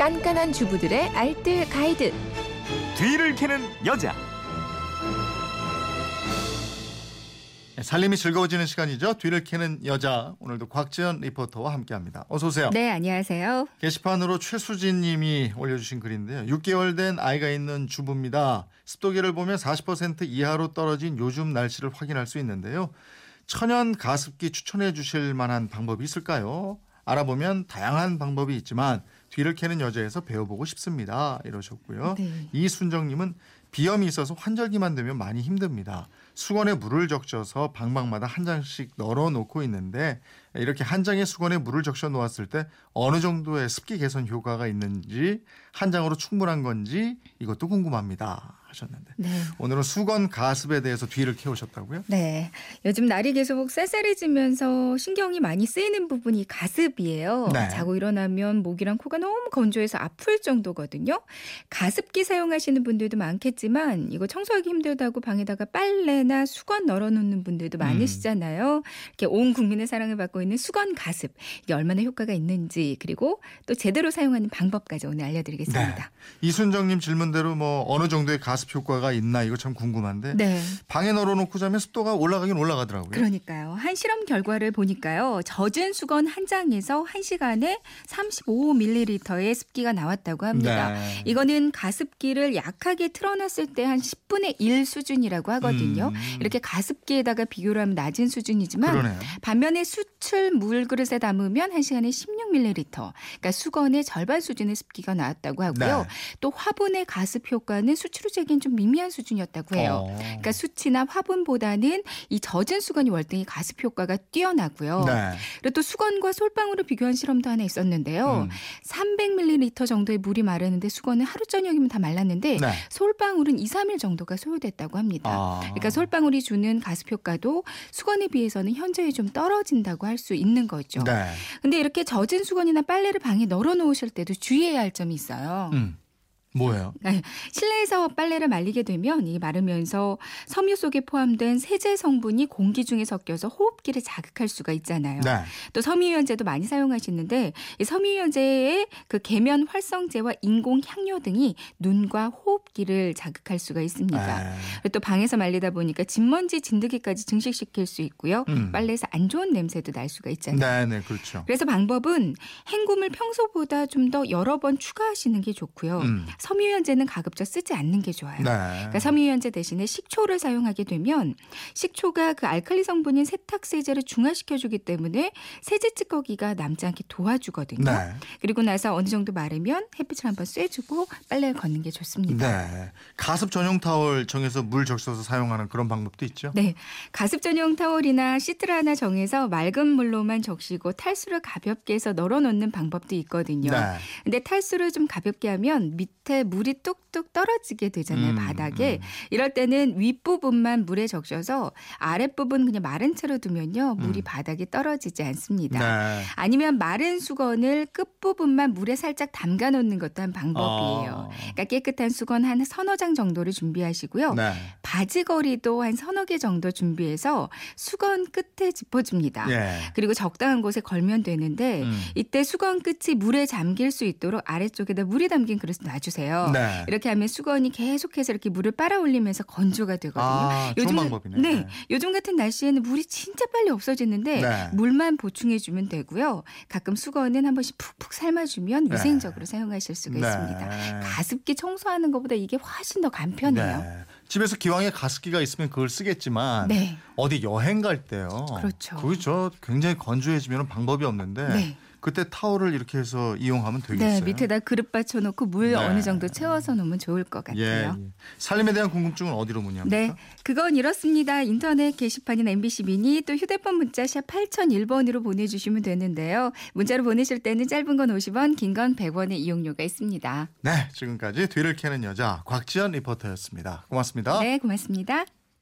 깐깐한 주부들의 알뜰 가이드. 뒤를 캐는 여자. 네, 살림이 즐거워지는 시간이죠. 뒤를 캐는 여자. 오늘도 곽지연 리포터와 함께합니다. 어서 오세요. 네, 안녕하세요. 게시판으로 최수진 님이 올려주신 글인데요. 6개월 된 아이가 있는 주부입니다. 습도계를 보면 40% 이하로 떨어진 요즘 날씨를 확인할 수 있는데요. 천연 가습기 추천해 주실 만한 방법이 있을까요? 알아보면 다양한 방법이 있지만 뒤를 캐는 여자에서 배워보고 싶습니다. 이러셨고요. 네. 이순정님은 비염이 있어서 환절기만 되면 많이 힘듭니다. 수건에 물을 적셔서 방방마다 한 장씩 널어 놓고 있는데 이렇게 한 장의 수건에 물을 적셔 놓았을 때 어느 정도의 습기 개선 효과가 있는지 한 장으로 충분한 건지 이것도 궁금합니다 하셨는데 네. 오늘은 수건 가습에 대해서 뒤를 캐오셨다고요? 네. 요즘 날이 계속 쌀쌀해지면서 신경이 많이 쓰이는 부분이 가습이에요. 네. 자고 일어나면 목이랑 코가 너무 건조해서 아플 정도거든요. 가습기 사용하시는 분들도 많겠지만 이거 청소하기 힘들다고 방에다가 빨래 나 수건 널어놓는 분들도 많으시잖아요. 이렇게 온 국민의 사랑을 받고 있는 수건 가습 이게 얼마나 효과가 있는지 그리고 또 제대로 사용하는 방법까지 오늘 알려드리겠습니다. 이순정님 질문대로 뭐 어느 정도의 가습 효과가 있나 이거 참 궁금한데 네. 방에 널어놓고 자면 습도가 올라가긴 올라가더라고요. 그러니까요. 한 실험 결과를 보니까요. 젖은 수건 한 장에서 한 시간에 35ml의 습기가 나왔다고 합니다. 네. 이거는 가습기를 약하게 틀어놨을 때 한 10분의 1 수준이라고 하거든요. 음. 이렇게 가습기에다가 비교를 하면 낮은 수준이지만 그러네요. 반면에 수출 물그릇에 담으면 한 시간에 16ml, 그러니까 수건의 절반 수준의 습기가 나왔다고 하고요. 네. 또 화분의 가습 효과는 수치로제기엔 좀 미미한 수준이었다고 해요. 어. 그러니까 수치나 화분보다는 이 젖은 수건이 월등히 가습 효과가 뛰어나고요. 네. 그리고 또 수건과 솔방울을 비교한 실험도 하나 있었는데요. 음. 300ml 정도의 물이 마르는데 수건은 하루 저녁이면 다 말랐는데 네. 솔방울은 2, 3일 정도가 소요됐다고 합니다. 아. 그러니까 솔방울이 주는 가습 효과도 수건에 비해서는 현저히 좀 떨어진다고 할 수 있는 거죠. 네. 근데 이렇게 젖은 수건이나 빨래를 방에 널어 놓으실 때도 주의해야 할 점이 있어요. 음. 뭐예요? 네, 실내에서 빨래를 말리게 되면 이 마르면서 섬유 속에 포함된 세제 성분이 공기 중에 섞여서 호흡기를 자극할 수가 있잖아요. 네. 또 섬유유연제도 많이 사용하시는데 이 섬유유연제의 그 계면 활성제와 인공 향료 등이 눈과 호흡기를 자극할 수가 있습니다. 네. 그리고 또 방에서 말리다 보니까 진먼지 진드기까지 증식시킬 수 있고요. 음. 빨래에서 안 좋은 냄새도 날 수가 있잖아요. 네, 네, 그렇죠. 그래서 방법은 헹굼을 평소보다 좀 더 여러 번 추가하시는 게 좋고요. 음. 섬유유연제는 가급적 쓰지 않는 게 좋아요. 네. 그러니까 섬유유연제 대신에 식초를 사용하게 되면 식초가 그 알칼리 성분인 세탁 세제를 중화시켜 주기 때문에 세제 찌꺼기가 남지 않게 도와주거든요. 네. 그리고 나서 어느 정도 마르면 햇빛을 한번 쐬주고 빨래를 걷는 게 좋습니다. 네. 가습 전용 타월 정해서 물 적셔서 사용하는 그런 방법도 있죠. 네, 가습 전용 타월이나 시트를 하나 정해서 맑은 물로만 적시고 탈수를 가볍게 해서 널어 놓는 방법도 있거든요. 네. 근데 탈수를 좀 가볍게 하면 밑에 물이 뚝뚝 떨어지게 되잖아요, 음, 바닥에. 음. 이럴 때는 윗부분만 물에 적셔서 아랫부분 그냥 마른 채로 두면요, 물이 음. 바닥에 떨어지지 않습니다. 네. 아니면 마른 수건을 끝부분만 물에 살짝 담가 놓는 것도 한 방법이에요. 어. 그러니까 깨끗한 수건 한 서너 장 정도를 준비하시고요. 네. 바지걸이도 한 서너 개 정도 준비해서 수건 끝에 짚어줍니다. 예. 그리고 적당한 곳에 걸면 되는데 음. 이때 수건 끝이 물에 잠길 수 있도록 아래쪽에다 물이 담긴 그릇을 놔주세요. 네. 이렇게 하면 수건이 계속해서 이렇게 물을 빨아올리면서 건조가 되거든요. 아, 좋은 방법이네. 네, 요즘 같은 날씨에는 물이 진짜 빨리 없어지는데 네. 물만 보충해주면 되고요. 가끔 수건은 한 번씩 푹푹 삶아주면 네. 위생적으로 사용하실 수가 네. 있습니다. 가습기 청소하는 것보다 이게 훨씬 더 간편해요. 네. 집에서 기왕에 가습기가 있으면 그걸 쓰겠지만 네. 어디 여행 갈 때요. 그렇죠. 그죠. 굉장히 건조해지면 방법이 없는데 네. 그때 타월을 이렇게 해서 이용하면 되겠어요. 네, 밑에다 그릇 받쳐놓고 물 네. 어느 정도 채워서 놓으면 좋을 것 예, 같아요. 예. 살림에 대한 궁금증은 어디로 문의합니까? 네, 그건 이렇습니다. 인터넷 게시판인 MBC 미니 또 휴대폰 문자 샵 8001번으로 보내주시면 되는데요. 문자로 보내실 때는 짧은 건 50원, 긴 건 100원의 이용료가 있습니다. 네, 지금까지 뒤를 캐는 여자 곽지연 리포터였습니다. 고맙습니다. 네, 고맙습니다.